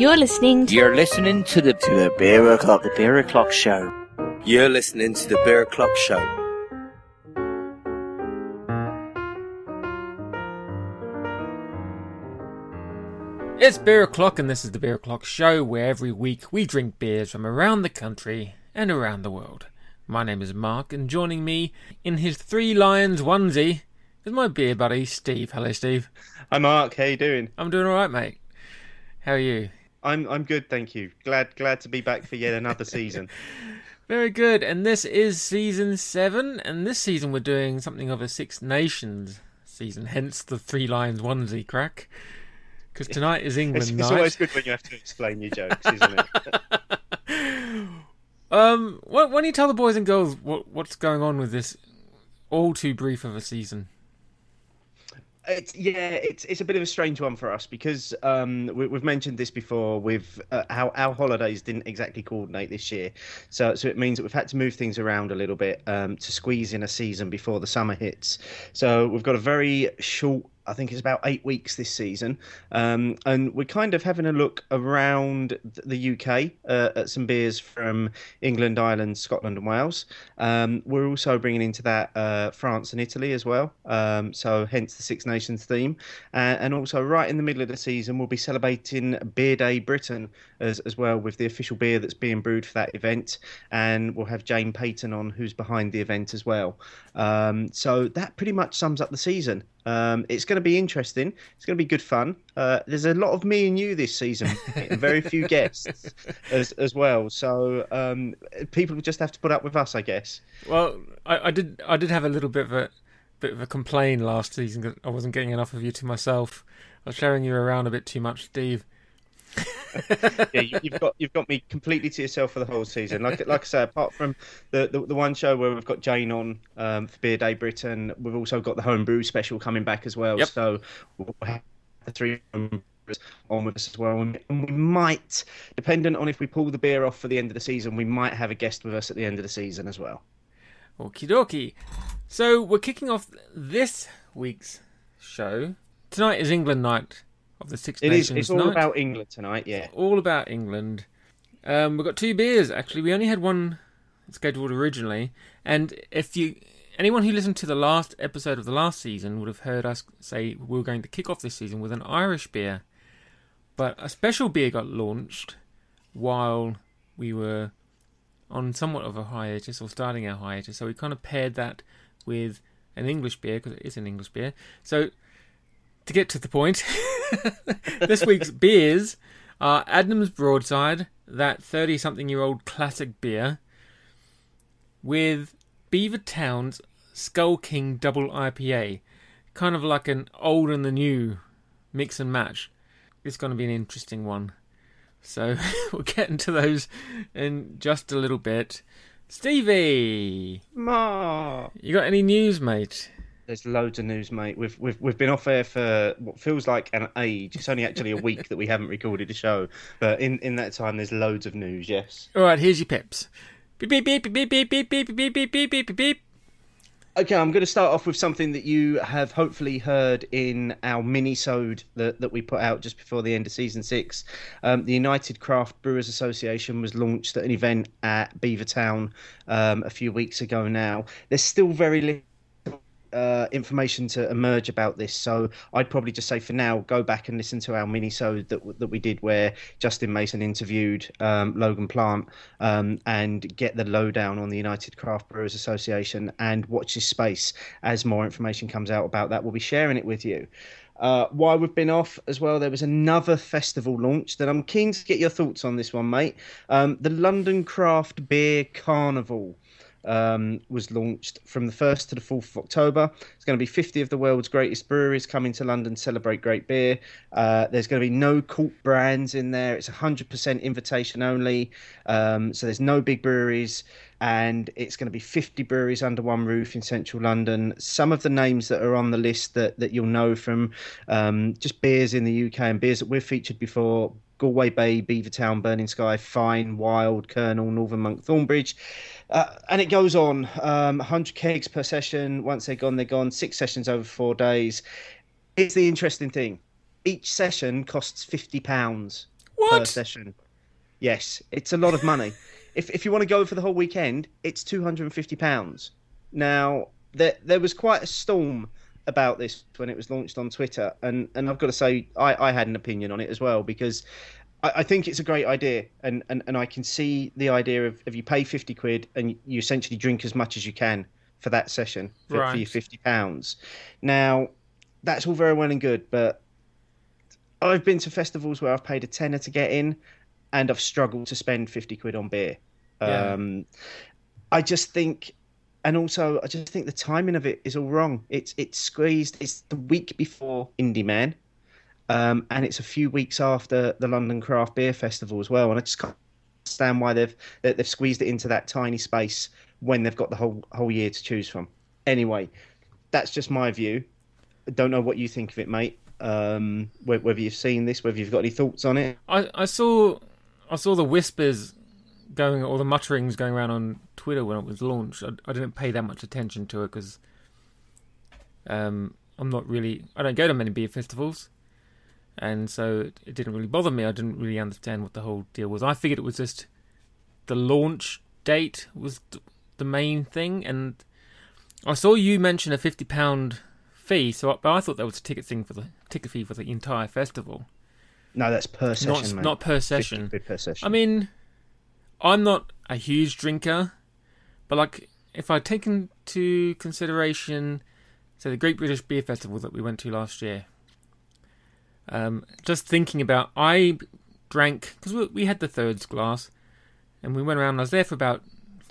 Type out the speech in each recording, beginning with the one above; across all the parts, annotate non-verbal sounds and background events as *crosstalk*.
You're listening to You're listening to the to the Beer O'Clock, the Beer O'Clock Show. You're listening to the Beer O'Clock Show. It's Beer O'Clock, and this is the Beer O'Clock Show, where every week we drink beers from around the country and around the world. My name is Mark, and joining me in his Three Lions onesie is my beer buddy Steve. Hello, Steve. Hi Mark, how you doing? I'm doing all right, mate. How are you? I'm I'm good, thank you. Glad glad to be back for yet another season. *laughs* Very good. And this is season seven, and this season we're doing something of a Six Nations season, hence the Three Lions onesie crack. Because tonight is England It's, night. it's always good when you have to explain your jokes, isn't it? *laughs* Um, why, why don't you tell the boys and girls what what's going on with this all too brief of a season? It's, yeah, it's it's a bit of a strange one for us because um, we, we've mentioned this before. With uh, how our holidays didn't exactly coordinate this year, so so it means that we've had to move things around a little bit um, to squeeze in a season before the summer hits. So we've got a very short. I think it's about eight weeks this season, um, and we're kind of having a look around the UK uh, at some beers from England, Ireland, Scotland, and Wales. Um, we're also bringing into that uh, France and Italy as well. Um, so hence the Six Nations theme, uh, and also right in the middle of the season, we'll be celebrating Beer Day Britain as as well with the official beer that's being brewed for that event, and we'll have Jane Peyton on, who's behind the event as well. Um, so that pretty much sums up the season. Um, it's going to be interesting. It's going to be good fun. Uh, there's a lot of me and you this season, *laughs* very few guests as as well. So um, people just have to put up with us, I guess. Well, I, I did I did have a little bit of a bit of a complaint last season I wasn't getting enough of you to myself. I was sharing you around a bit too much, Steve. Yeah, you, you've got you've got me completely to yourself for the whole season. Like like I say, apart from the, the, the one show where we've got Jane on um, for Beer Day Britain, we've also got the homebrew special coming back as well. Yep. So we'll have the three on with us as well, and we might, dependent on if we pull the beer off for the end of the season, we might have a guest with us at the end of the season as well. Okie dokie. So we're kicking off this week's show. Tonight is England night of the Six It is. Nations It's all night. about England tonight. Yeah. all about England. Um, we've got two beers actually. We only had one scheduled originally, and if you anyone who listened to the last episode of the last season would have heard us say we were going to kick off this season with an Irish beer, but a special beer got launched while we were on somewhat of a hiatus or starting our hiatus. So we kind of paired that with an English beer because it is an English beer. So to get to the point, *laughs* *laughs* this week's beers are Adnams Broadside, that 30 something year old classic beer, with Beavertown's Skull King Double IPA. Kind of like an old and the new mix and match. It's going to be an interesting one. So *laughs* we'll get into those in just a little bit. Stevie, Ma. you got any news, mate? There's loads of news, mate. We've we've we've been off air for what feels like an age. It's only actually a week that we haven't recorded a show, but in in that time, there's loads of news. Yes. All right, here's your pips. Beep beep beep beep beep beep beep beep beep beep beep beep. Okay, I'm going to start off with something that you have hopefully heard in our mini-sode that, that we put out just before the end of season six. Um, the United Craft Brewers Association was launched at an event at Beavertown um, a few weeks ago now. There's still very little uh, information to emerge about this, so I'd probably just say for now, go back and listen to our mini-sode that that we did where Justin Mason interviewed um, Logan Plant um, and get the lowdown on the United Craft Brewers Association and watch this space as more information comes out about that. We'll be sharing it with you. Uh, while we've been off as well, there was another festival launch that I'm keen to get your thoughts on this one, mate. Um, the London Craft Beer Carnival um, was launched from the 1st to the 4th of October. It's going to be 50 of the world's greatest breweries coming to London to celebrate great beer. Uh, there's going to be no cult brands in there. It's 100% invitation only. Um, so there's no big breweries. And it's going to be 50 breweries under one roof in central London. Some of the names that are on the list that, that you'll know from um, just beers in the UK and beers that we've featured before Galway Bay, Beavertown, Burning Sky, Fine, Wild, Kernel, Northern Monk, Thornbridge. Uh, and it goes on. Um, 100 kegs per session. Once they're gone, they're gone. Six sessions over four days. It's the interesting thing. Each session costs £50. per session. Yes, it's a lot of money. *laughs* if if you want to go for the whole weekend, it's two hundred and fifty pounds. Now there there was quite a storm about this when it was launched on Twitter, and and I've got to say I I had an opinion on it as well because. I I think it's a great idea, and, and, and I can see the idea of if you pay fifty quid and you essentially drink as much as you can for that session for, for your fifty pounds. Now, that's all very well and good, but I've been to festivals where I've paid a tenner to get in, and I've struggled to spend fifty quid on beer. Yeah. Um, I just think, and also I just think the timing of it is all wrong. It's it's squeezed. It's the week before Indy Man, um, and it's a few weeks after the London Craft Beer Festival as well. And I just can't understand why they've they've squeezed it into that tiny space when they've got the whole whole year to choose from. Anyway, that's just my view. I don't know what you think of it, mate. Um, whether you've seen this, whether you've got any thoughts on it. I, I saw I saw the whispers going or the mutterings going around on Twitter when it was launched. I, I didn't pay that much attention to it because um, I'm not really I don't go to many beer festivals, and so it, it didn't really bother me. I didn't really understand what the whole deal was. I figured it was just the launch date was th- the main thing, and I saw you mention a fifty pound fee. So, I, but I thought that was a ticket thing for the ticket fee for the entire festival, No, that's per session, not mate. not per 50 session. per session. I mean, I'm not a huge drinker, but like if I take into consideration, say the Great British Beer Festival that we went to last year, um, just thinking about, I drank because we, we had the thirds glass, and we went around. I was there for about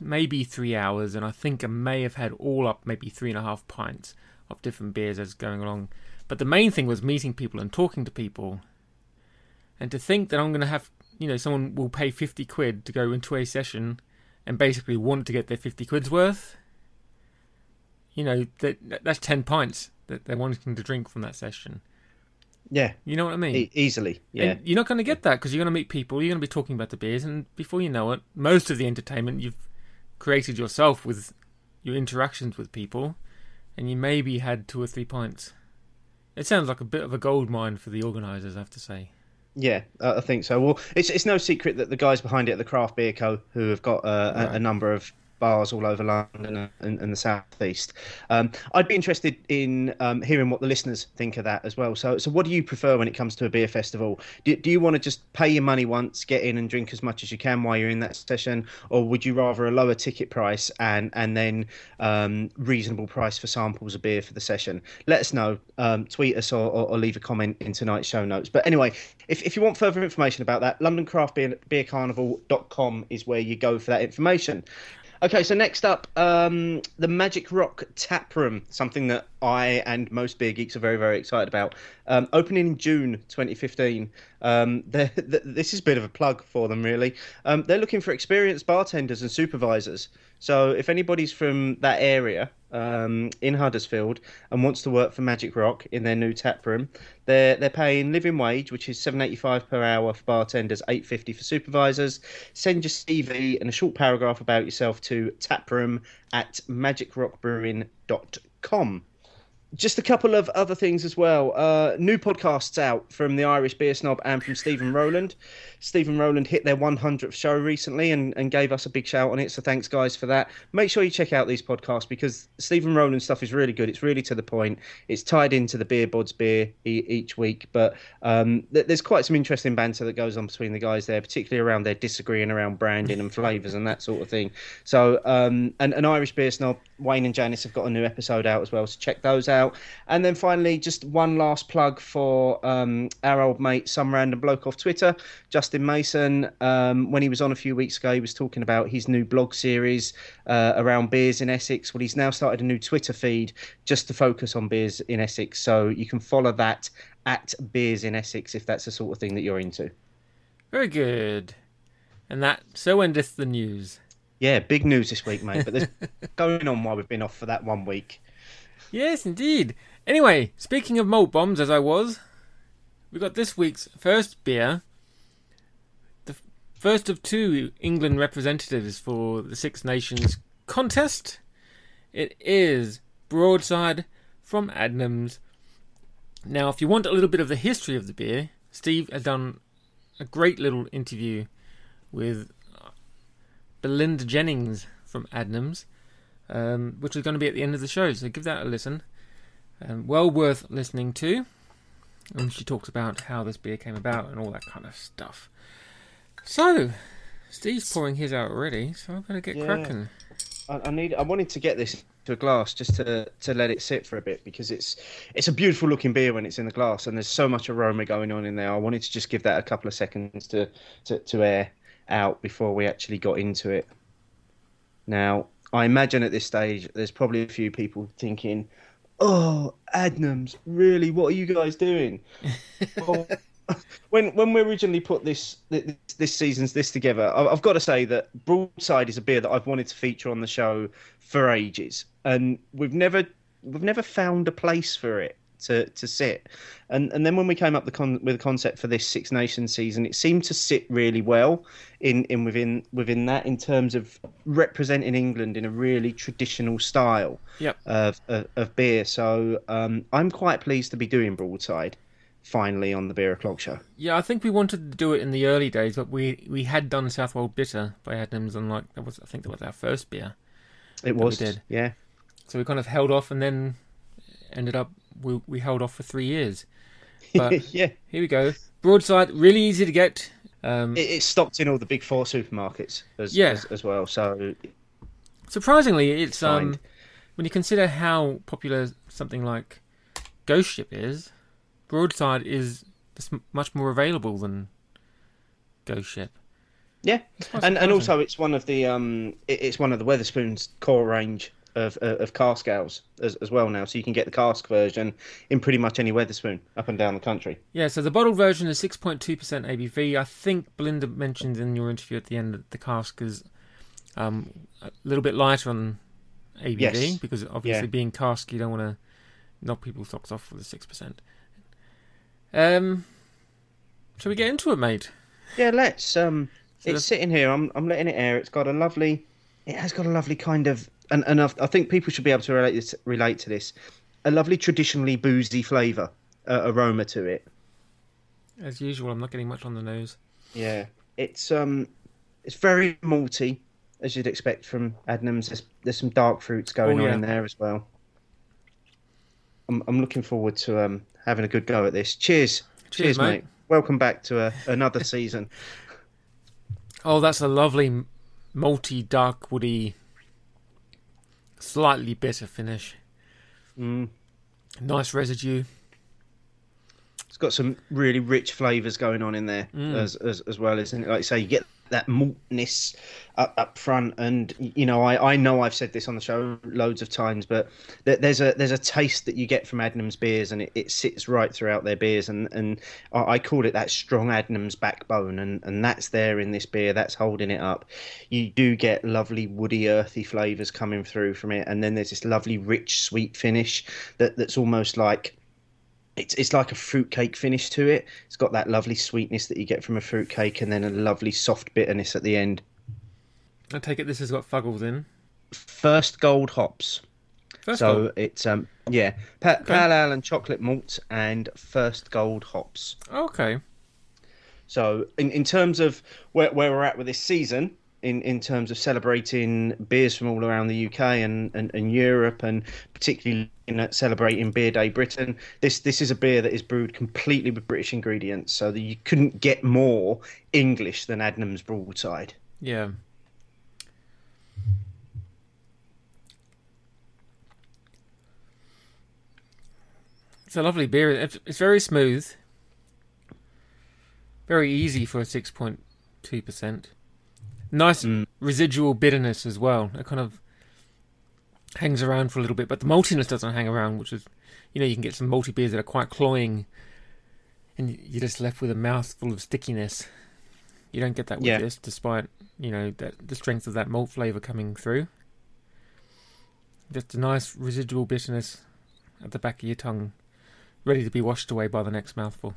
maybe three hours, and I think I may have had all up maybe three and a half pints of different beers as going along. But the main thing was meeting people and talking to people. And to think that I'm going to have, you know, someone will pay 50 quid to go into a session and basically want to get their 50 quid's worth, you know, that that's 10 pints that they're wanting to drink from that session. yeah, You know what I mean? e- easily. Yeah, And you're not going to get that because you're going to meet people, you're going to be talking about the beers, and before you know it, most of the entertainment you've created yourself with your interactions with people, and you maybe had two or three pints. It sounds like a bit of a gold mine for the organisers, I have to say. Yeah, uh, I think so. Well, it's it's no secret that the guys behind it the Craft Beer Co, who have got uh, a, a number of bars all over London and, and the southeast. Um, I'd be interested in um, hearing what the listeners think of that as well. So, so what do you prefer when it comes to a beer festival? Do, do you want to just pay your money once, get in and drink as much as you can while you're in that session, or would you rather a lower ticket price and and then um, reasonable price for samples of beer for the session? Let us know. Um, tweet us or, or, or leave a comment in tonight's show notes. But anyway, if, if you want further information about that, LondonCraftBeerCarnival.com is where you go for that information. Okay, so next up, um, the Magic Rock Tap Room, something that I and most beer geeks are very, very excited about. Um, opening in June 2015. Um, this is a bit of a plug for them, really. Um, they're looking for experienced bartenders and supervisors. So if anybody's from that area um, in Huddersfield and wants to work for Magic Rock in their new tap room, they're they're paying living wage, which is seven eighty five per hour for bartenders, eight fifty for supervisors. Send your CV and a short paragraph about yourself to taproom at magicrockbrewing.com. Just a couple of other things as well. Uh, new podcasts out from the Irish Beer Snob and from Stephen Rowland. Stephen Rowland hit their 100th show recently and, and gave us a big shout on it. So thanks, guys, for that. Make sure you check out these podcasts because Stephen Rowland stuff is really good. It's really to the point. It's tied into the Beer Bods beer e- each week. But um, th- there's quite some interesting banter that goes on between the guys there, particularly around their disagreeing around branding and flavours and that sort of thing. So, um, and an Irish Beer Snob, Wayne and Janice have got a new episode out as well. So check those out. And then finally, just one last plug for um, our old mate, some random bloke off Twitter, Justin Mason. Um, when he was on a few weeks ago, he was talking about his new blog series uh, around beers in Essex. Well, he's now started a new Twitter feed just to focus on beers in Essex. So you can follow that at Beers in Essex if that's the sort of thing that you're into. Very good. And that so endeth the news. Yeah, big news this week, mate. But there's *laughs* going on while we've been off for that one week. Yes, indeed. Anyway, speaking of malt bombs, as I was, we got this week's first beer. First of two England representatives for the Six Nations contest. It is Broadside from Adnams. Now, if you want a little bit of the history of the beer, Steve has done a great little interview with Belinda Jennings from Adnams, um, which is going to be at the end of the show. So give that a listen. Um, well worth listening to. And she talks about how this beer came about and all that kind of stuff. So, Steve's pouring his out already, so I'm going to get Yeah. cracking. I, I need. I wanted to get this to a glass just to to let it sit for a bit because it's it's a beautiful looking beer when it's in the glass and there's so much aroma going on in there. I wanted to just give that a couple of seconds to to, to air out before we actually got into it. Now, I imagine at this stage there's probably a few people thinking, "Oh, Adnams, really? What are you guys doing?" *laughs* Well, when when we originally put this this, this season's this together, I- I've got to say that Broadside is a beer that I've wanted to feature on the show for ages, and we've never we've never found a place for it to to sit. And and then when we came up the con- with a concept for this Six Nations season, it seemed to sit really well in in within within that in terms of representing England in a really traditional style Yep. of of, of beer. So um, I'm quite pleased to be doing Broadside finally on the Beer O'Clock show. Yeah, I think we wanted to do it in the early days, but we, we had done Southwold Bitter by Adnams, and like that was I think that was our first beer. It was, did. yeah. So we kind of held off, and then ended up we we held off for three years. But *laughs* yeah, here we go. Broadside, really easy to get. Um, it, it's stocked in all the big four supermarkets as Yeah. as, as well. So surprisingly, it's um when you consider how popular something like Ghost Ship is, Broadside is much more available than Ghost Ship. yeah, and and also it's one of the um it, it's one of the Wetherspoons core range of uh, of cask ales as, as well now. So you can get the cask version in pretty much any Wetherspoon up and down the country. Yeah, so the bottled version is 6.2% ABV. I think Belinda mentioned in your interview at the end that the cask is um, a little bit lighter on ABV Yes. because obviously Yeah. being cask, you don't want to knock people's socks off with a 6%. Um, shall we get into it, mate? Yeah, let's. Um, it's sitting here. I'm I'm letting it air. It's got a lovely. It has got a lovely kind of, and and I think people should be able to relate this, relate to this. A lovely traditionally boozy flavour, uh, aroma to it. As usual, I'm not getting much on the nose. Yeah, it's um, it's very malty, as you'd expect from Adnams. There's, there's some dark fruits going Oh, on yeah. in there as well. I'm I'm looking forward to um having a good go at this. Cheers, Cheers, mate. mate. Welcome back to a, another *laughs* season. Oh, that's a lovely malty, dark, woody, slightly bitter finish. Mm. Nice residue. It's got some really rich flavours going on in there Mm. as, as as well, isn't it? Like I say, you get that maltness up, up front, and you know, I, I know I've said this on the show loads of times, but there- there's a there's a taste that you get from Adnams beers, and it, it sits right throughout their beers, and and I, call it that strong Adnams backbone, and and that's there in this beer, that's holding it up. You do get lovely woody, earthy flavours coming through from it, and then there's this lovely rich, sweet finish that that's almost like it's it's like a fruitcake finish to it. It's got that lovely sweetness that you get from a fruitcake, and then a lovely soft bitterness at the end. I take it this has got fuggles in. First gold hops. First so all, it's um yeah, pa- pale ale and chocolate malt and first gold hops. okay. So in, in terms of where, where we're at with this season, in, in terms of celebrating beers from all around the UK and, and, and Europe, and particularly in celebrating Beer Day Britain, this this is a beer that is brewed completely with British ingredients, so that you couldn't get more English than Adnams Broadside. Yeah. It's a lovely beer. It's, it's very smooth. Very easy for a 6.2%. Nice Mm. residual bitterness as well. It kind of hangs around for a little bit, but the maltiness doesn't hang around, which is, you know, you can get some malty beers that are quite cloying and you're just left with a mouthful of stickiness. You don't get that with Yeah. this, despite you know that the strength of that malt flavour coming through. Just a nice residual bitterness at the back of your tongue, ready to be washed away by the next mouthful.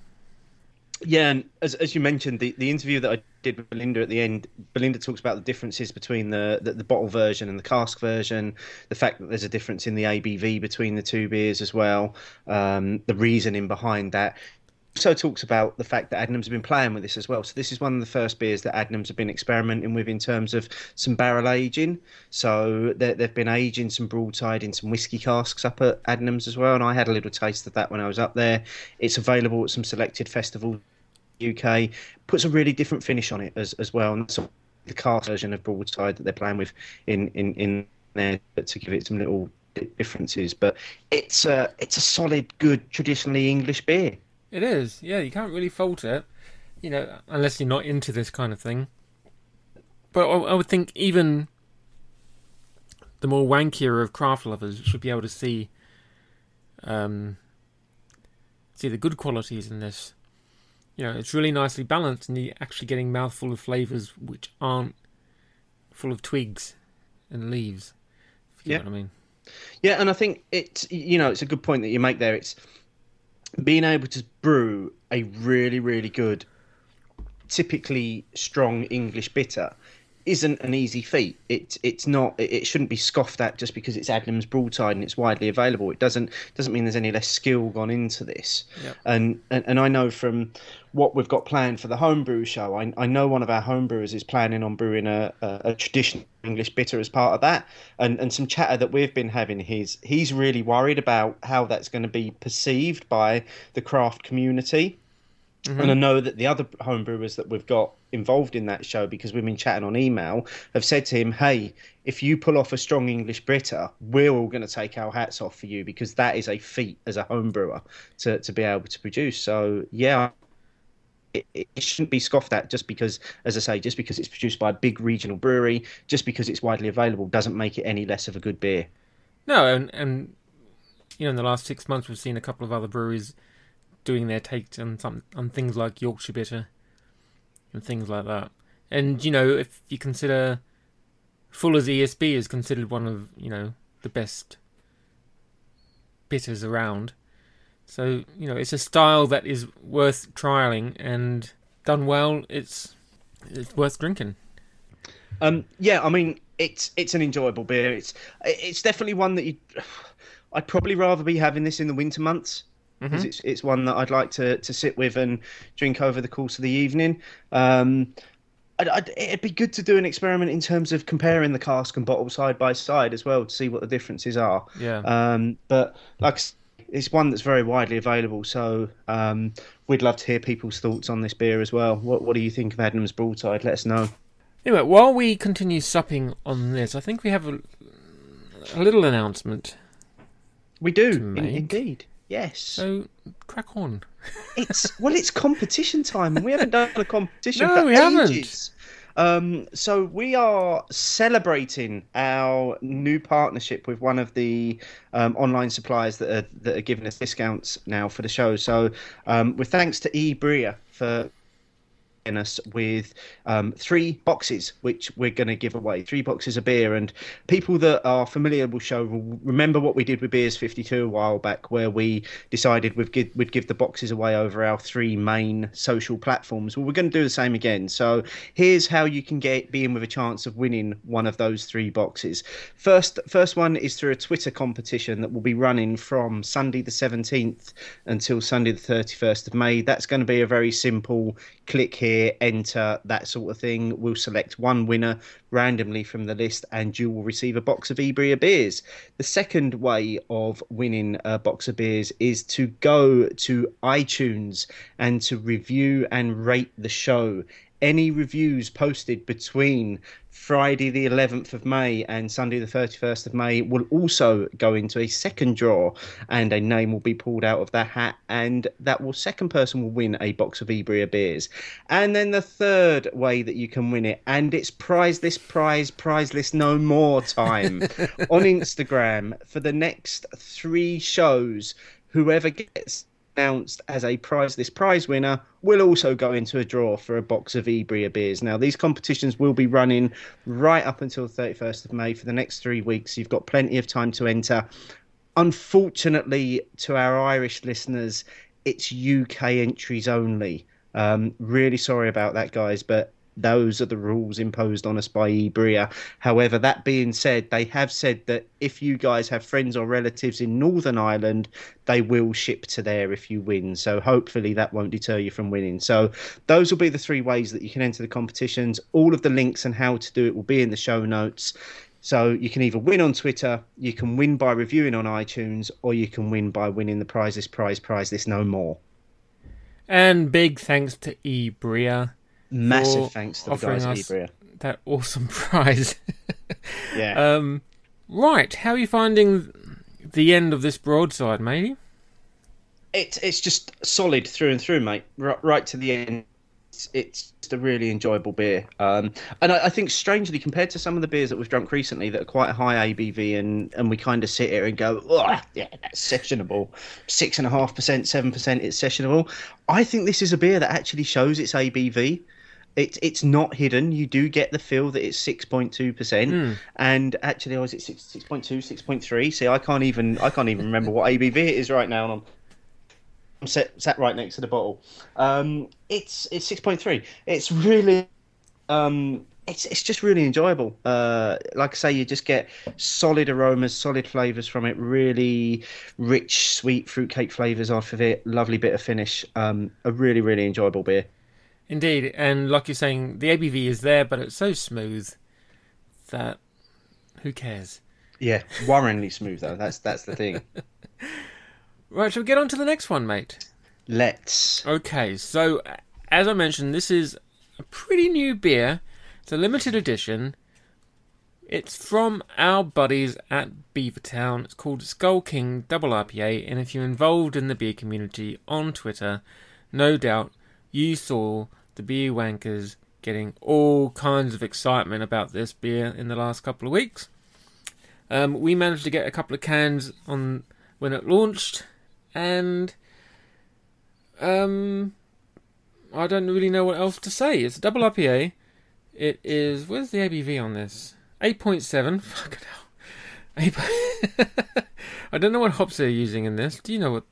Yeah, and as as you mentioned, the, the interview that I did with Belinda at the end, Belinda talks about the differences between the, the, the bottle version and the cask version, the fact that there's a difference in the ABV between the two beers as well, um, the reasoning behind that. Also talks about the fact that Adnams have been playing with this as well. So this is one of the first beers that Adnams have been experimenting with in terms of some barrel aging. So they've been aging some broadside in some whiskey casks up at Adnams as well, and I had a little taste of that when I was up there. It's available at some selected festivals. UK puts a really different finish on it as as well, and so the cask version of broadside that they're playing with in in in there to give it some little differences. But it's a it's a solid, good, traditionally English beer. It is, yeah. You can't really fault it, you know, unless you're not into this kind of thing. But I, I would think even the more wankier of craft lovers should be able to see, um, see the good qualities in this. You know, it's really nicely balanced, and you're actually getting mouthful of flavors which aren't full of twigs and leaves. If you yeah. know what I mean. Yeah, and I think it's you know it's a good point that you make there. It's being able to brew a really, really good, typically strong English bitter isn't an easy feat. It, it's not. It shouldn't be scoffed at just because it's Adnams Broadside and it's widely available. It doesn't doesn't mean there's any less skill gone into this. Yep. And, and and I know from what we've got planned for the homebrew show, I, I know one of our homebrewers is planning on brewing a, a, a traditional English bitter as part of that. And and some chatter that we've been having, he's he's really worried about how that's going to be perceived by the craft community. Mm-hmm. And I know that the other homebrewers that we've got involved in that show, because we've been chatting on email, have said to him, "Hey, if you pull off a strong English bitter, we're all going to take our hats off for you because that is a feat as a homebrewer to to be able to produce." So yeah. It, it shouldn't be scoffed at just because, as I say, just because it's produced by a big regional brewery, just because it's widely available, doesn't make it any less of a good beer. No, and and you know, in the last six months, we've seen a couple of other breweries doing their takes on some on things like Yorkshire bitter and things like that. And you know, if you consider Fuller's ESB is considered one of you know the best bitters around, so you know it's a style that is worth trialing and done well. It's it's worth drinking. Um, yeah, I mean it's it's an enjoyable beer. It's it's definitely one that you. *sighs* I'd probably rather be having this in the winter months because mm-hmm. it's it's one that I'd like to to sit with and drink over the course of the evening. Um, I'd, I'd, it'd be good to do an experiment in terms of comparing the cask and bottle side by side as well to see what the differences are. Yeah. Um, but like it's one that's very widely available, so um, we'd love to hear people's thoughts on this beer as well. What What do you think of Adnams Broadside? Let us know. Anyway, while we continue supping on this, I think we have a, a little announcement. We do, in, indeed. Yes. So crack on. *laughs* it's well, it's competition time, and we haven't done a competition no, for we ages. Haven't. Um, so we are celebrating our new partnership with one of the um, online suppliers that are that are giving us discounts now for the show. So um, with thanks to EeBria for us with um, three boxes, which we're going to give away. Three boxes of beer, and people that are familiar with the show will remember what we did with Beers 52 a while back, where we decided we'd give, we'd give the boxes away over our three main social platforms. Well, we're going to do the same again. So here's how you can get be in with a chance of winning one of those three boxes. First, first one is through a Twitter competition that will be running from Sunday the 17th until Sunday the 31st of May. That's going to be a very simple click here, enter, that sort of thing. We'll select one winner randomly from the list, and you will receive a box of EeBria beers. The second way of winning a box of beers is to go to iTunes and to review and rate the show any reviews posted between Friday the 11th of May and Sunday the 31st of May will also go into a second draw and a name will be pulled out of that hat and that will second person will win a box of EeBria beers. And then the third way that you can win it and it's prize this prize prize prizeless no more time *laughs* on Instagram for the next 3 shows whoever gets announced as a prize this prize winner will also go into a draw for a box of EeBria beers. Now, these competitions will be running right up until the 31st of May for the next three weeks. You've got plenty of time to enter. Unfortunately, to our Irish listeners, it's UK entries only. Um, really sorry about that, guys, but those are the rules imposed on us by EeBria. However, that being said, they have said that if you guys have friends or relatives in Northern Ireland, they will ship to there if you win. So hopefully that won't deter you from winning. So those will be the three ways that you can enter the competitions. All of the links and how to do it will be in the show notes. So you can either win on Twitter, you can win by reviewing on iTunes, or you can win by winning the prizes, prize, prize this no more. And big thanks to EeBria. Massive thanks to the guys at that awesome *laughs* prize. Yeah. um, right, how are you finding the end of this broadside, matey? it's it's just solid through and through, mate. Right, right to the end. It's, it's just a really enjoyable beer, um, and I, I think strangely compared to some of the beers that we've drunk recently that are quite high ABV, and and we kind of sit here and go, oh, yeah, that's sessionable, six and a half percent, seven percent, it's sessionable. I think this is a beer that actually shows its ABV. It's it's not hidden. You do get the feel that it's six point two percent, and actually, I was at six six point two, six point three. See, I can't even I can't even remember what ABV it is right now, and I'm I'm sat, sat right next to the bottle. Um, it's it's six point three. It's really, um, it's it's just really enjoyable. Uh, like I say, you just get solid aromas, solid flavors from it. Really rich, sweet fruitcake flavors off of it. Lovely bit of finish. Um, a really really enjoyable beer. Indeed, and like you're saying, the ABV is there, but it's so smooth that who cares? Yeah, worryingly smooth though. That's that's the thing. *laughs* Right, shall we get on to the next one, mate? Let's. Okay, so as I mentioned, this is a pretty new beer. It's a limited edition. It's from our buddies at Beavertown. It's called Skull King Double IPA, and if you're involved in the beer community on Twitter, no doubt you saw the beer wankers getting all kinds of excitement about this beer in the last couple of weeks. Um, we managed to get a couple of cans on when it launched, and um, I don't really know what else to say. It's a double IPA. It is. Where's the ABV on this? Eight point seven. *laughs* Fucking hell. Eight. *laughs* I don't know what hops they're using in this. Do you know what?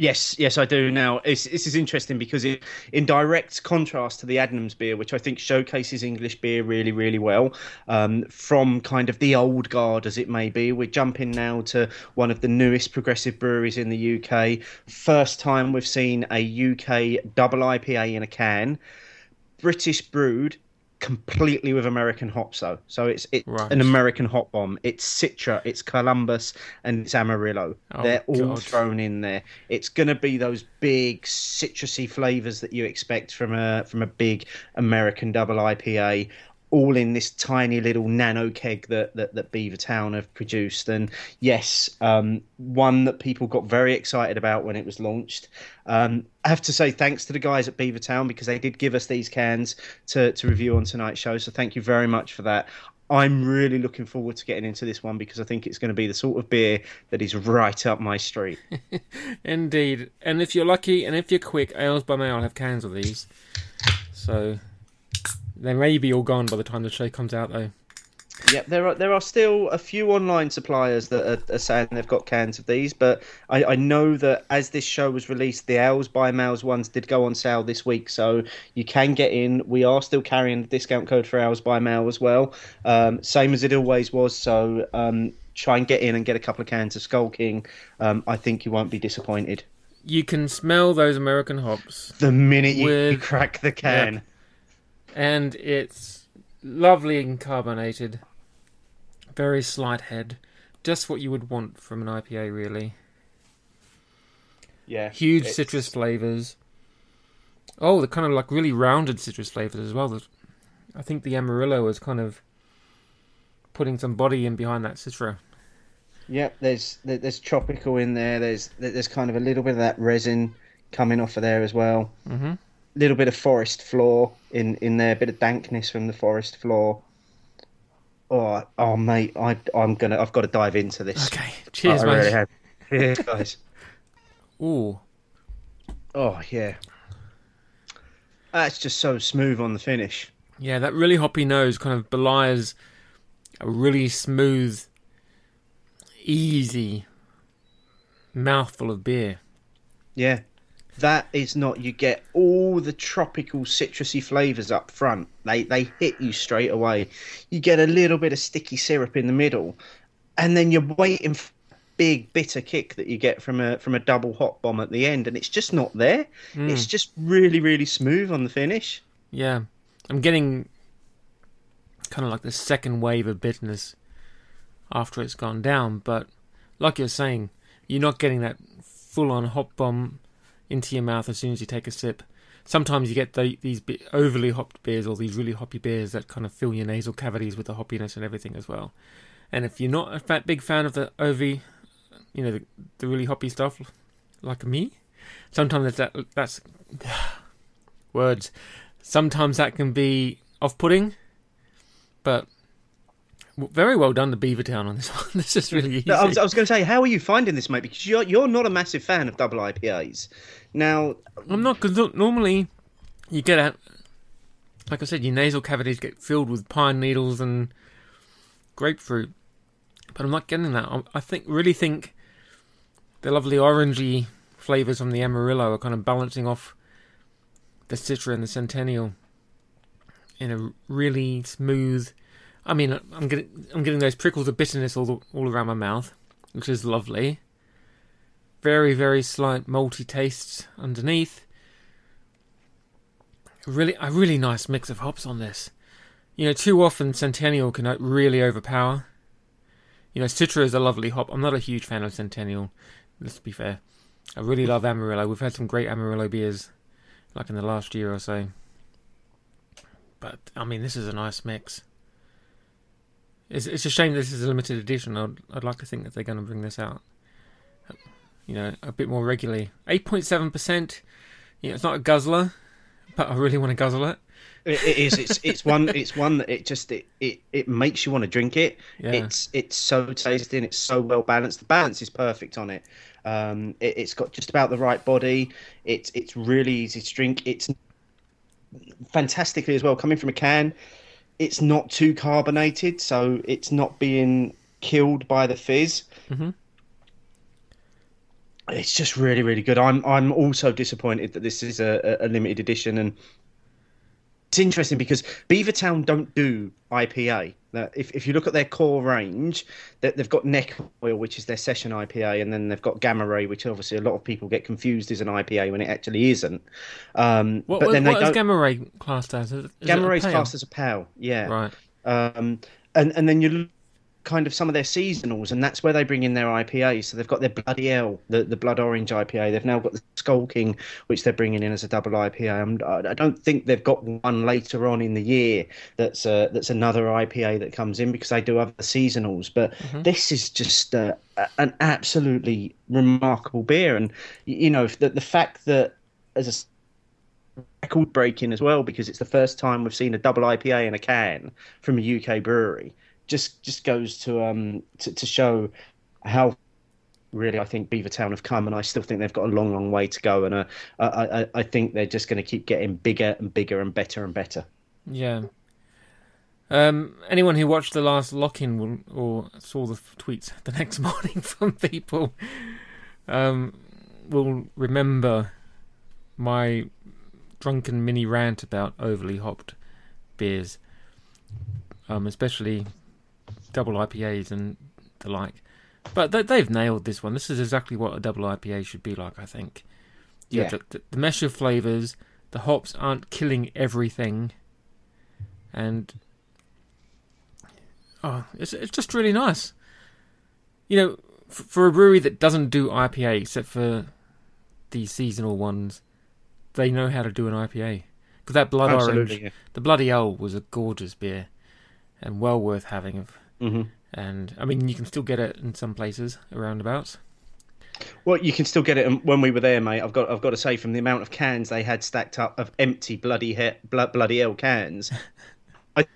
Yes, yes, I do. Now, it's, this is interesting because it, in direct contrast to the Adnams beer, which I think showcases English beer really, really well, um, from kind of the old guard as it may be, we're jumping now to one of the newest progressive breweries in the UK. First time we've seen a UK double IPA in a can, British brewed, completely with American hops though. So it's it's Right. an American hop bomb. It's Citra, it's Columbus, and it's Amarillo. Oh, They're all God. thrown in there. It's gonna be those big citrusy flavors that you expect from a from a big American double IPA. All in this tiny little nano keg that, that, that Beavertown have produced. And yes, um, one that people got very excited about when it was launched. Um, I have to say thanks to the guys at Beavertown because they did give us these cans to, to review on tonight's show. So thank you very much for that. I'm really looking forward to getting into this one because I think it's going to be the sort of beer that is right up my street. *laughs* Indeed. And if you're lucky and if you're quick, Ales by Mail have cans of these. So they may be all gone by the time the show comes out, though. Yep, there are there are still a few online suppliers that are, are saying they've got cans of these, but I, I know that as this show was released, the Ales by Mails ones did go on sale this week, so you can get in. We are still carrying the discount code for Ales by Mail as well, um, same as it always was. So um, try and get in and get a couple of cans of Skull King. Um, I think you won't be disappointed. You can smell those American hops, The minute you With- crack the can. And it's lovely and carbonated. Very slight head. Just what you would want from an IPA, really. Yeah, Huge it's- citrus flavors. Oh, the kind of like really rounded citrus flavors as well. There's- I think the Amarillo is kind of putting some body in behind that citra. Yep, there's there's tropical in there. There's there's kind of a little bit of that resin coming off of there as well. Mhm. Little bit of forest floor in in there. A bit of dankness from the forest floor. Oh, oh, mate, I I'm gonna I've got to dive into this. Okay, cheers, I mate. really have. Cheers, guys. *laughs* Ooh, Oh yeah, that's just so smooth on the finish. yeah, that really hoppy nose kind of belies a really smooth, easy mouthful of beer. Yeah, that is not. You get all the tropical citrusy flavors up front. They they hit you straight away. You get a little bit of sticky syrup in the middle, and then you're waiting for a big bitter kick that you get from a from a double hot bomb at the end, and it's just not there. Hmm. It's just really really smooth on the finish. Yeah, I'm getting kind of like the second wave of bitterness after it's gone down, but like you're saying, you're not getting that full-on hop bomb into your mouth as soon as you take a sip. Sometimes you get the, these overly hopped beers or these really hoppy beers that kind of fill your nasal cavities with the hoppiness and everything as well. And if you're not a fat, big fan of the OV, you know, the, the really hoppy stuff, like me, sometimes that that's *sighs* words. Sometimes that can be off-putting, but very well done, the Beavertown on this *laughs* one. this is really easy. No, I was, I was going to say, how are you finding this, mate? Because you're you're not a massive fan of double IPAs. Now, I'm not because normally you get out, like I said, your nasal cavities get filled with pine needles and grapefruit, but I'm not getting that. I- I think really think the lovely orangey flavors from the Amarillo are kind of balancing off the Citra and the Centennial in a really smooth. I mean, I'm getting I'm getting those prickles of bitterness all all around my mouth, which is lovely. Very very slight malty tastes underneath. Really, a really nice mix of hops on this. You know, too often Centennial can really overpower. You know, Citra is a lovely hop. I'm not a huge fan of Centennial. Let's be fair. I really love Amarillo. We've had some great Amarillo beers, like in the last year or so. But I mean, this is a nice mix. It's it's a shame this is a limited edition. I'd I'd like to think that they're going to bring this out, you know, a bit more regularly. Eight point seven percent. Yeah, it's not a guzzler, but I really want to guzzle it. It, it is. It's it's one. It's one that it just it, it, it makes you want to drink it. Yeah. It's it's so tasty and it's so well balanced. The balance is perfect on it. Um, it, it's got just about the right body. It's it's really easy to drink. It's fantastically as well coming from a can. It's not too carbonated, so it's not being killed by the fizz. Mhm. It's just really, really good. I'm I'm also disappointed that this is a, a a limited edition, and it's interesting because Beavertown don't do IPA. If if you look at their core range, they, they've got Neck Oil, which is their session IPA, and then they've got Gamma Ray, which obviously a lot of people get confused as an IPA when it actually isn't. Um, What, but what, they what is. Gamma Ray classed as? Is, Gamma Ray's classed as a pale, yeah. Right. Um, and and then you look kind of some of their seasonals, and that's where they bring in their IPA. So they've got their Bloody 'Ell, the, the Blood Orange IPA. They've now got the Skull King, which they're bringing in as a double IPA. And I I don't think they've got one later on in the year that's uh, that's another IPA that comes in because they do have the seasonals. But this is just uh, an absolutely remarkable beer, and you know the the fact that as a record breaking as well because it's the first time we've seen a double IPA in a can from a UK brewery. Just just goes to um to, to show how really I think Beavertown have come, and I still think they've got a long, long way to go. And uh, I, I I think they're just going to keep getting bigger and bigger and better and better. Yeah. Um, anyone who watched the last lock-in or saw the tweets *laughs* the next morning from people um, will remember my drunken mini rant about overly hopped beers, um, especially double IPAs and the like. But they, they've nailed this one. This is exactly what a double IPA should be like, I think. You Yeah. have the, the mesh of flavors, the hops aren't killing everything, and oh, it's it's just really nice. You know, f- for a brewery that doesn't do IPA except for the seasonal ones, they know how to do an IPA. Because that blood Absolutely, orange, yeah. the bloody 'Ell was a gorgeous beer, and well worth having. Hmm And I mean, you can still get it in some places aroundabouts. Well, you can still get it um, when we were there, mate. I've got I've got to say, from the amount of cans they had stacked up of empty bloody he- blood, bloody 'Ell cans, *laughs* I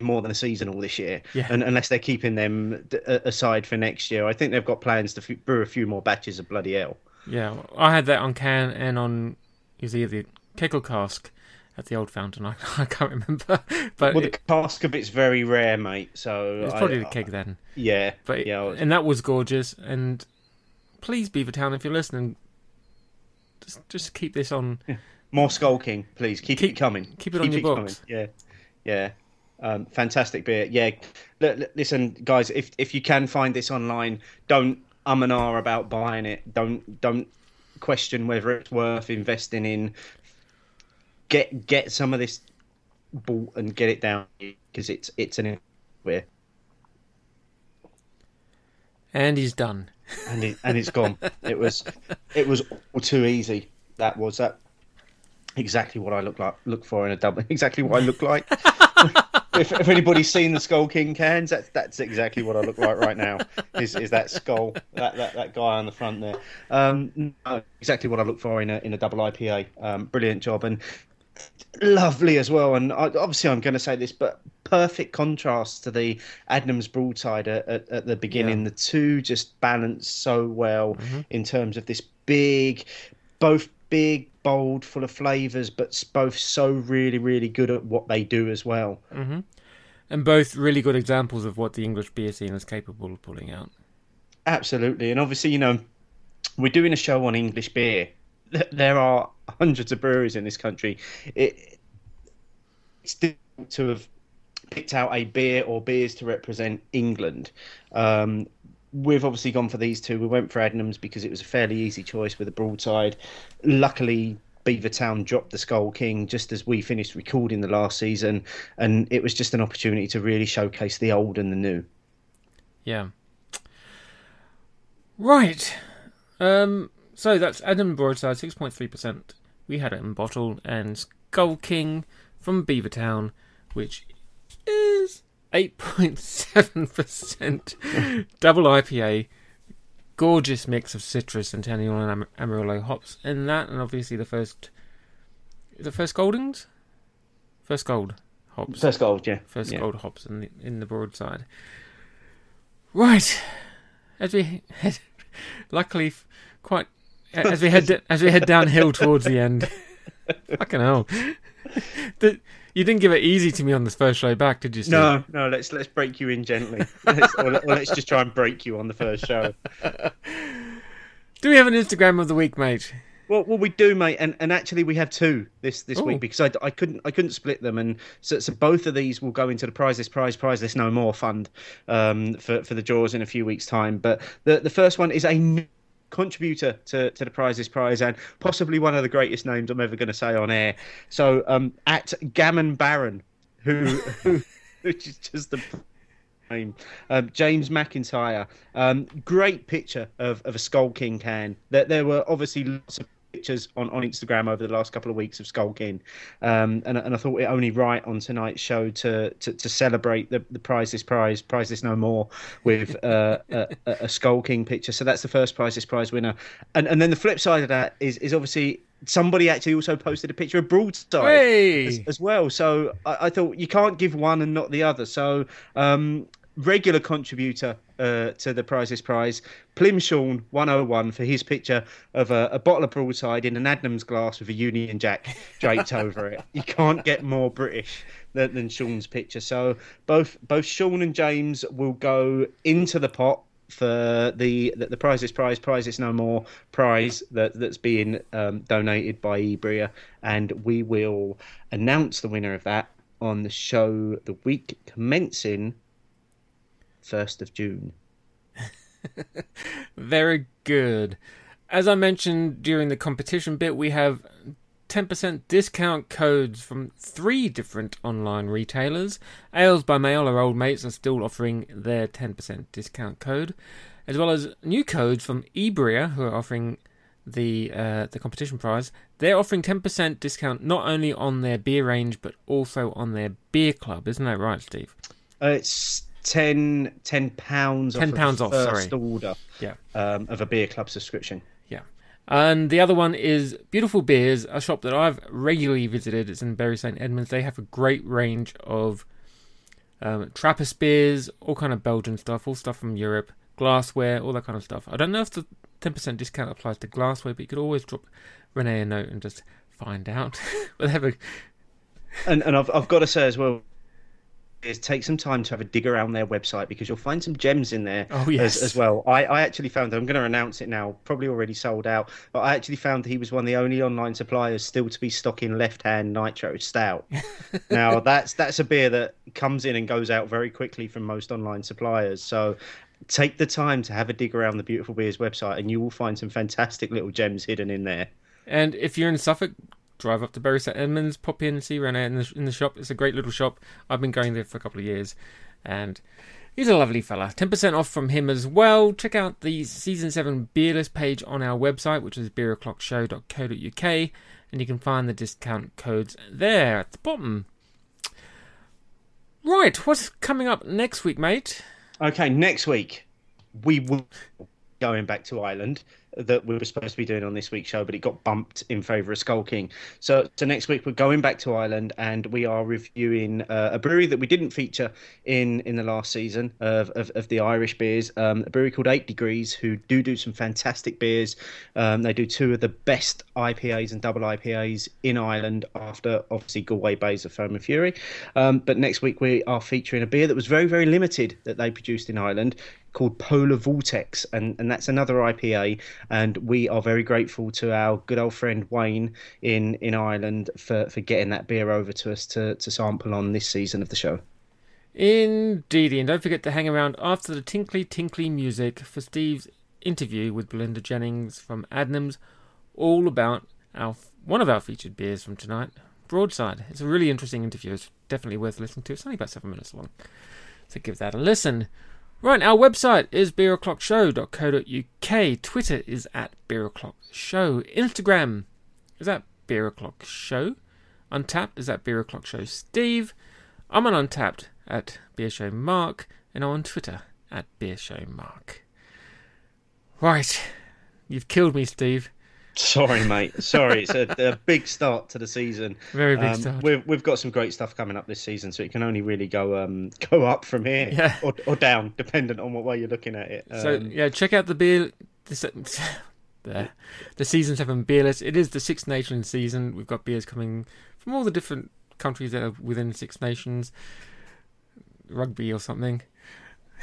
more than a seasonal this year. Yeah. And unless they're keeping them d- a- aside for next year, I think they've got plans to f- brew a few more batches of bloody 'Ell. Yeah, I had that on can and on it was either keg or cask at the old fountain. I, *laughs* I can't remember, *laughs* but Well, it, the cask of it's very rare, mate. So it's was I- probably the keg then. Yeah, But yeah, was- and that was gorgeous. And please, Beavertown, if you're listening, just just keep this on More Skull King, please. Keep, Keep- it coming. keep it on your books. Yeah, yeah. Um, fantastic beer. Yeah. L- listen, guys, if if you can find this online, don't um and ah about buying it. Don't don't question whether it's worth investing in. Get get some of this bought and get it down because it's it's an beer And he's done. and it, and it's gone. it was it was all too easy. That was that exactly what I look like look for in a double. *laughs* Exactly what I look like. *laughs* if, if anybody's seen the Skull King cans, that's that's exactly what I look like right now. Is is that skull that that, that guy on the front there? Um, no, exactly what I look for in a in a double IPA. Um, brilliant job and lovely as well. And I, obviously, I'm going to say this, but perfect contrast to the Adnams Broadside at, at, at the beginning. Yeah. The two just balance so well Mm-hmm. in terms of this big, both big, bold, full of flavors, but both so really, really good at what they do as well. And both really good examples of what the English beer scene is capable of pulling out. Absolutely, and obviously, you know, we're doing a show on English beer. Th- There are hundreds of breweries in this country. It, it's difficult to have picked out a beer or beers to represent England. Um, we've obviously gone for these two. We went for Adnams because it was a fairly easy choice with a broadside. Luckily, Beavertown dropped the Skull King just as we finished recording the last season, and it was just an opportunity to really showcase the old and the new. Yeah. Right. Um, so that's Adnams Broadside, 6.3%. We had it in bottle, and Skull King from Beavertown, which is 8.7% *laughs* double IPA. Gorgeous mix of citrus, Centennial, and Am- Amarillo hops in that, and obviously the first. The first Goldings? First Gold hops. First gold, yeah. First yeah. gold hops in the in the broadside. Right, as we *laughs* head, luckily, f- quite as we head as we head downhill towards the end. *laughs* Fucking hell! The, you didn't give it easy to me on this first show back, did you? Steve? No, no. Let's let's break you in gently, *laughs* let's, or, let- or let's just try and break you on the first show. Do we have an Instagram of the week, mate? Well, well, we do, mate, and, and actually we have two this this Ooh. week because I, I couldn't I couldn't split them, and so, so both of these will go into the prize this prize prize this no more fund um, for for the jaws in a few weeks' time. But the the first one is a contributor to, to the prize this prize and possibly one of the greatest names I'm ever going to say on air. So um, at Gammon Baron, who, who *laughs* which is just the name. Um, James McIntyre. Um, great picture of, of a Skull King can. There, there were obviously lots of pictures on, on Instagram over the last couple of weeks of Skull King. Um, and, and I thought it only right on tonight's show to, to, to celebrate the, the prize this prize, prize this no more with uh, a, a, a Skull King picture. So that's the first prize this prize winner. And, and then the flip side of that is, is obviously somebody actually also posted a picture of Broadside Hey! as, as well. So I, I thought you can't give one and not the other. So um, regular contributor uh, to the prizes prize, Plimshawn 101 for his picture of a, a bottle of broadside in an Adnams glass with a Union Jack draped over it. You can't get more British. Than, than Sean's picture, so both both Sean and James will go into the pot for the the, the prizes prize prizes no more prize that that's being um, donated by EeBria, and we will announce the winner of that on the show the week commencing first of June. *laughs* Very good. As I mentioned during the competition bit, we have 10% discount codes from three different online retailers. Ales by Mail, our old mates, are still offering their 10% discount code, as well as new codes from EeBria, who are offering the uh, the competition prize. They're offering 10% discount not only on their beer range but also on their beer club. Isn't that right, Steve? Uh, it's 10, 10 pounds. £10 off, of the off, first sorry. order. Yeah. Um, of a beer club subscription. Yeah. And the other one is Beautiful Beers, a shop that I've regularly visited. It's in Bury St Edmunds. They have a great range of um, Trappist beers, all kind of Belgian stuff, all stuff from Europe, glassware, all that kind of stuff. I don't know if the 10% discount applies to glassware, but you could always drop Renee a note and just find out. *laughs* but they have a And and I've I've got to say as well, is take some time to have a dig around their website because you'll find some gems in there Oh, yes. as, as well. I, I actually found that I'm going to announce it now, probably already sold out, but I actually found that he was one of the only online suppliers still to be stocking Left Hand Nitro Stout. *laughs* now that's that's a beer that comes in and goes out very quickly from most online suppliers. So take the time to have a dig around the Beautiful Beers website, and you will find some fantastic little gems hidden in there. And if you're in Suffolk, drive up to Bury St Edmunds, pop in, see Rene in the, in the shop. It's a great little shop. I've been going there for a couple of years, and he's a lovely fella. 10% off from him as well. Check out the Season 7 beer list page on our website, which is beeroclockshow.co.uk, and you can find the discount codes there at the bottom. Right, what's coming up next week, mate? Okay, next week we will going back to Ireland that we were supposed to be doing on this week's show, but it got bumped in favour of Skull King. So, so next week we're going back to Ireland and we are reviewing uh, a brewery that we didn't feature in in the last season of of, of the Irish beers. Um, a brewery called Eight Degrees, who do do some fantastic beers. Um, they do two of the best IPAs and double IPAs in Ireland after obviously Galway Bays of Foam and Fury. Um, but next week we are featuring a beer that was very very limited that they produced in Ireland called Polar Vortex, and, and that's another IPA. And we are very grateful to our good old friend Wayne in, in Ireland for, for getting that beer over to us to, to sample on this season of the show. Indeed, and don't forget to hang around after the tinkly tinkly music for Steve's interview with Belinda Jennings from Adnams, all about our one of our featured beers from tonight, Broadside. It's a really interesting interview. It's definitely worth listening to. It's only about seven minutes long, so give that a listen. Right, our website is beeroclockshow.co.uk. Twitter is at beeroclockshow. Instagram is at beeroclockshow. Untappd is at beeroclockshow. Steve. I'm on Untappd at beershowmark, Mark, and I'm on Twitter at beershowmark. Right, you've killed me, Steve. Sorry, mate. Sorry, it's a, a big start to the season. Very big Um, start. We've we've got some great stuff coming up this season, so it can only really go um go up from here, Yeah. or, or down, dependent on what way you're looking at it. So Um, yeah, check out the beer. The, *laughs* there, the season seven beer list. It is the Six Nations season. We've got beers coming from all the different countries that are within Six Nations. Rugby or something. *laughs*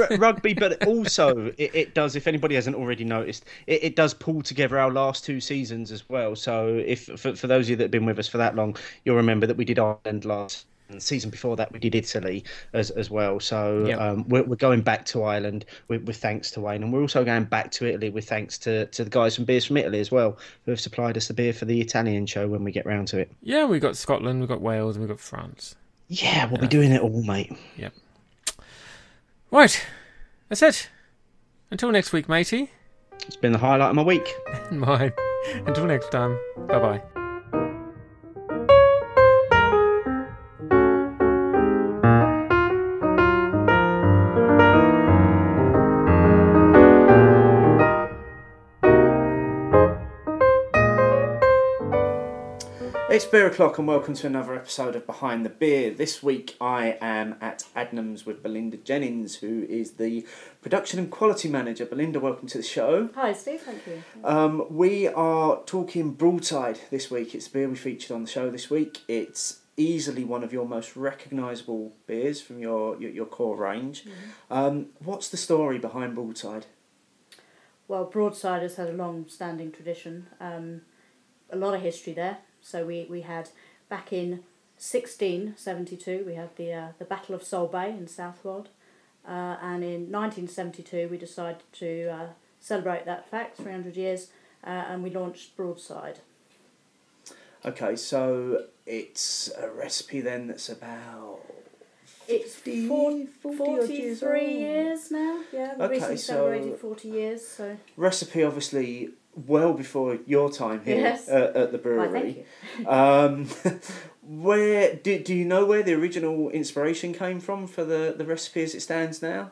R- rugby, but also it, it does. If anybody hasn't already noticed, it, it does pull together our last two seasons as well. So, if for, for those of you that have been with us for that long, you'll remember that we did Ireland last and the season before that we did Italy as as well. So Yep. um, we're, we're going back to Ireland with, with thanks to Wayne, and we're also going back to Italy with thanks to, to the guys from Beers from Italy as well, who have supplied us the beer for the Italian show when we get round to it. yeah, we've got Scotland, we've got Wales, and we've got France. Yeah, we'll be doing it all, mate. Right, that's it. Until next week, matey. It's been the highlight of my week. *laughs* Mine. Until next time. Bye bye. It's beer o'clock, and welcome to another episode of Behind the Beer. This week, I am at Adnams with Belinda Jennings, who is the production and quality manager. Belinda, welcome to the show. Hi, Steve. Thank you. Um, we are talking Broadside this week. It's the beer we featured on the show this week. It's easily one of your most recognisable beers from your your, your core range. Um, what's the story behind Broadside? Well, Broadside has had a long-standing tradition. Um, a lot of history there. So we, we had back in 1672 we had the uh, the Battle of Solbay in Southwold, uh, and in 1972 we decided to uh, celebrate that fact 300 years, uh, and we launched Broadside. Okay, so it's a recipe then that's about It's 50, four, 40 odd years 43 old. years now. Yeah, we Okay, recently so- celebrated 40 years. So recipe obviously well before your time here Yes. uh, at the brewery. thank you. *laughs* Um, *laughs* where do, do you know where the original inspiration came from for the, the recipe as it stands now?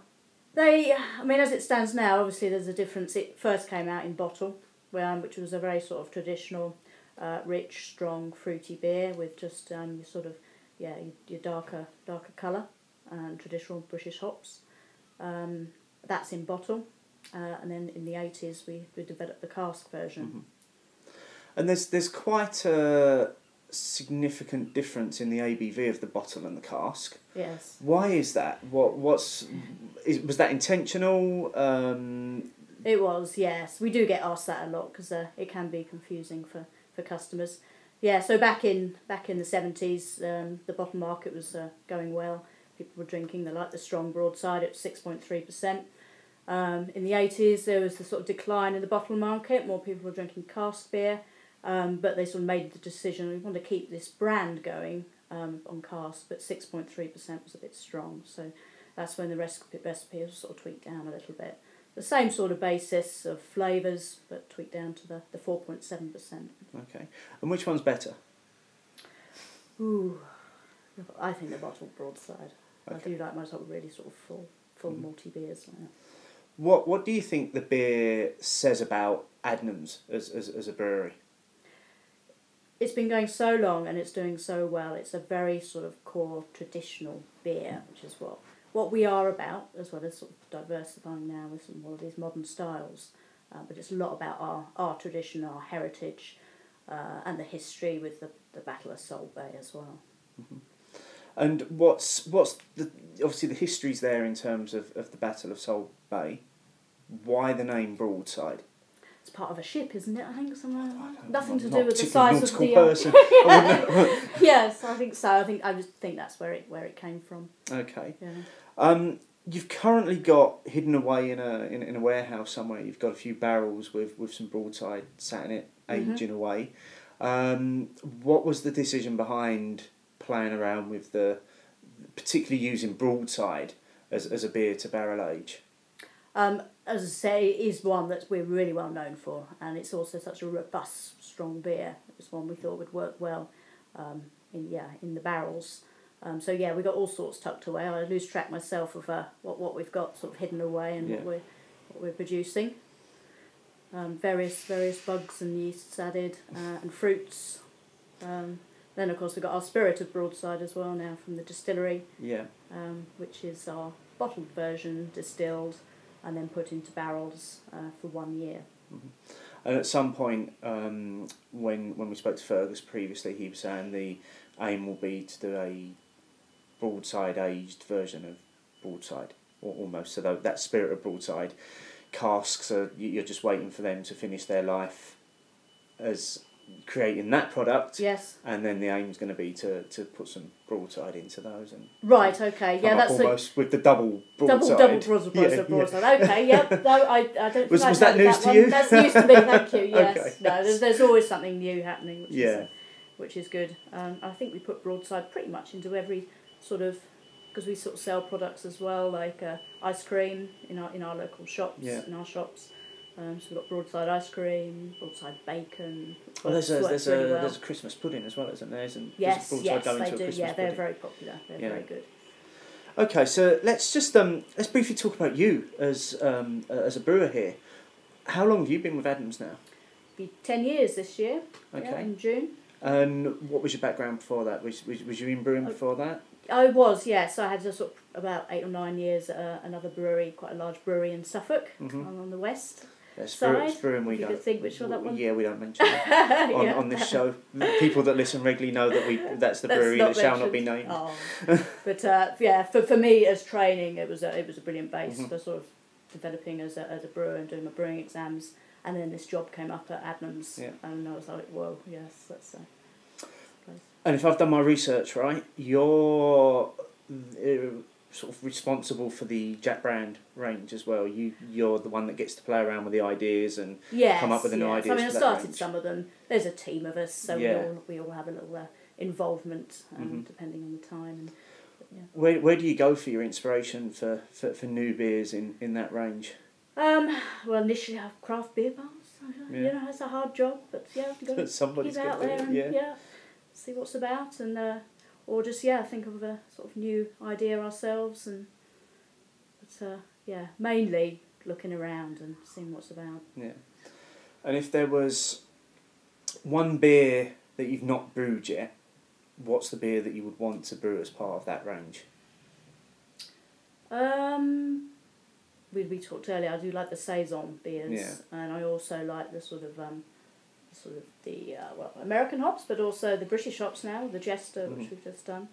They, I mean, as it stands now, obviously there's a difference. It first came out in bottle, um, which was a very sort of traditional, uh, rich, strong, fruity beer with just um, your sort of, yeah, your, your darker, darker colour and traditional British hops. Um, that's in bottle, uh, and then in the eighties we, we developed the cask version. And there's there's quite a significant difference in the ABV of the bottle and the cask. Yes. Why is that? What what's is, was that intentional? Um, It was, yes. We do get asked that a lot because uh, it can be confusing for, for customers. Yeah, so back in back in the seventies, um, the bottle market was uh, going well. People were drinking. They liked the strong broadside at six point three percent. Um, in the eighties, there was the sort of decline in the bottle market. More people were drinking cask beer, um, but they sort of made the decision we want to keep this brand going um, on cask, but six point three percent was a bit strong. So that's when the recipe recipe was sort of tweaked down a little bit the same sort of basis of flavours, but tweaked down to the, the 4.7%. okay, and which one's better? Ooh, I think the bottle broadside. I do like my sort of really sort of full, full malty beers. Like. What what do you think the beer says about Adnams as as, as a brewery? It's been going so long and it's doing so well. It's a very sort of core traditional beer, which is what what we are about, as well as sort of diversifying now with some more of these modern styles. Uh, but it's a lot about our, our tradition, our heritage, uh, and the history with the, the Battle of Solbay as well. And what's what's the obviously the history's there in terms of, of the Battle of Salt Bay. Why the name Broadside? It's part of a ship, isn't it? I think somewhere. Nothing to do with the size of the. person. *laughs* Yes, I think so. I think I just think that's where it where it came from. okay. Yeah. Um, you've currently got hidden away in a in, in a warehouse somewhere. You've got a few barrels with, with some broadside sat in it, Mm-hmm. aging away. Um, what was the decision behind playing around with the, particularly using broadside as, as a beer to barrel age? Um, as I say, it is one that we're really well known for, and it's also such a robust, strong beer. It was one we thought would work well, um, in yeah, in the barrels. Um, so yeah, we got all sorts tucked away. I lose track myself of uh, what what we've got sort of hidden away and Yeah. what we're what we're producing. Um, various various bugs and yeasts added, uh, and fruits. Um, then of course we've got our spirit of broadside as well now from the distillery Yeah. um, which is our bottled version, distilled, and then put into barrels uh, for one year. And at some point, um, when when we spoke to Fergus previously, he was saying the aim will be to do a broadside aged version of broadside, or almost. So that, spirit of broadside casks are you- you're just waiting for them to finish their life as creating that product, Yes. and then the aim is going to be to, to put some broadside into those and Right. Okay. Yeah, that's a almost with the double broadside. double double *laughs* broadside. Yeah, yeah. broadside. Okay. Yep. *laughs* No, I, I don't. Was- was that news to one. you? That's news to me. Thank you. *laughs* Yes. Okay. No, there's, there's always something new happening. Which Is, Yeah. uh, which is good. Um, I think we put broadside pretty much into every sort of because we sort of sell products as well, like uh, ice cream in our in our local shops, Yeah. in our shops. Um, so we've got broadside ice cream, broadside bacon. Well, there's a there's a well. there's a Christmas pudding as well, isn't there? Isn't Yes, yes, they do. Yeah, they're pudding? very popular. They're Yeah. very good. Okay, so let's just um, let's briefly talk about you as um, uh, as a brewer here. How long have you been with Adnams now? Be ten years this year. Yeah, Okay, in June. and what was your background before that? Was was, was you in brewing before that? I was, yes. I had sort of about eight or nine years at uh, another brewery, quite a large brewery in Suffolk, Mhm. on, on the west. Yes, Side, brew, it's brewing we you don't. think which one that one- Yeah, we don't mention it *laughs* on, Yeah. on this show. People that listen regularly know that we that's the That's brewery that shall not be mentioned. named. Oh. *laughs* but uh, yeah, for, for me as training, it was a, it was a brilliant base Mhm. for sort of developing as a, as a brewer and doing my brewing exams. And then this job came up at Adnams, Yeah. and I was like, whoa, yes, that's. Uh. And if I've done my research right, you're uh, sort of responsible for the Jack Brand range as well. You you're the one that gets to play around with the ideas and yes, come up with the new yes. ideas I mean, I started range. some of them. There's a team of us, so Yeah. we all we all have a little uh, involvement, um, Mhm. depending on the time. And Where where do you go for your inspiration for, for, for new beers in, in that range? um, well, initially I have craft beer bars. Yeah. You know, it's a hard job, but yeah, you got to *laughs* Somebody's keep out there and yeah. Yeah. see what's about, and uh, or just yeah, think of a sort of new idea ourselves, and but uh, yeah, mainly looking around and seeing what's about. Yeah. And if there was one beer that you've not brewed yet, what's the beer that you would want to brew as part of that range? Um, we we talked earlier. I do like the saison beers, Yeah. and I also like the sort of um, sort of the uh, well American hops, but also the British hops now, the Jester, which Mhm. we've just done.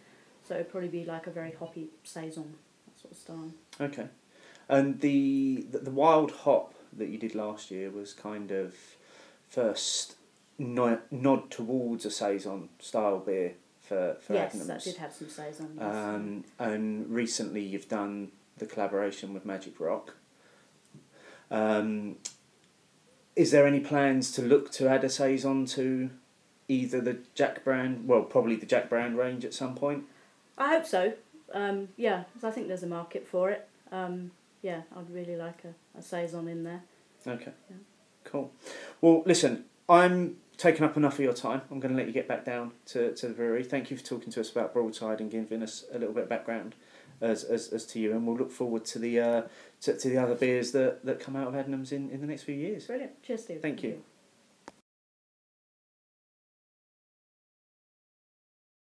So it'd probably be like a very hoppy saison, that sort of style. Okay. And the, the the wild hop that you did last year was kind of first no, nod towards a saison style beer for for yes, Adnams. that did have some saison. yes. Um, and recently you've done the collaboration with Magic Rock. Um, is there any plans to look to add a saison to either the Jack Brand, well, probably the Jack Brand range at some point? I hope so. Um, yeah, 'cause I think there's a market for it. Um, yeah, I'd really like a, a saison in there. Okay. Yeah. Cool. Well, listen, I'm taking up enough of your time. I'm going to let you get back down to, to the brewery. Thank you for talking to us about Broadside and giving us a little bit of background as, as, as to you. And we'll look forward to the uh, to, to the other beers that, that come out of Adnams in, in the next few years. Brilliant. Cheers, Steve. Thank you.